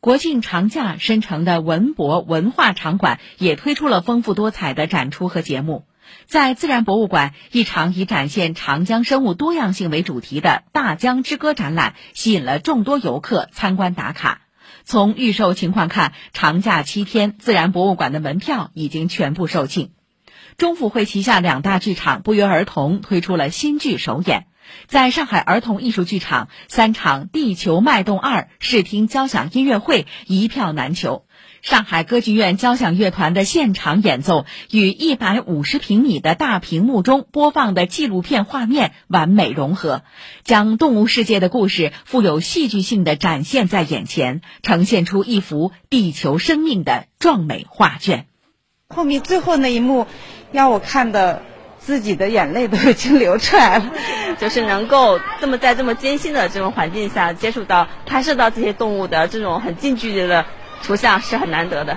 国庆长假，申城的文博文化场馆也推出了丰富多彩的展出和节目。在自然博物馆，一场以展现长江生物多样性为主题的“大江之歌”展览，吸引了众多游客参观打卡。从预售情况看，长假七天，自然博物馆的门票已经全部售罄。中府会旗下两大剧场不约而同推出了新剧首演。在上海儿童艺术剧场，三场《地球脉动二》视听交响音乐会一票难求。上海歌剧院交响乐团的现场演奏与一百五十平米的大屏幕中播放的纪录片画面完美融合，将动物世界的故事富有戏剧性的展现在眼前，呈现出一幅地球生命的壮美画卷。后面最后那一幕，让我看的自己的眼泪都已经流出来了。就是能够这么在这么艰辛的这种环境下接触到、拍摄到这些动物的这种很近距离的图像，是很难得的。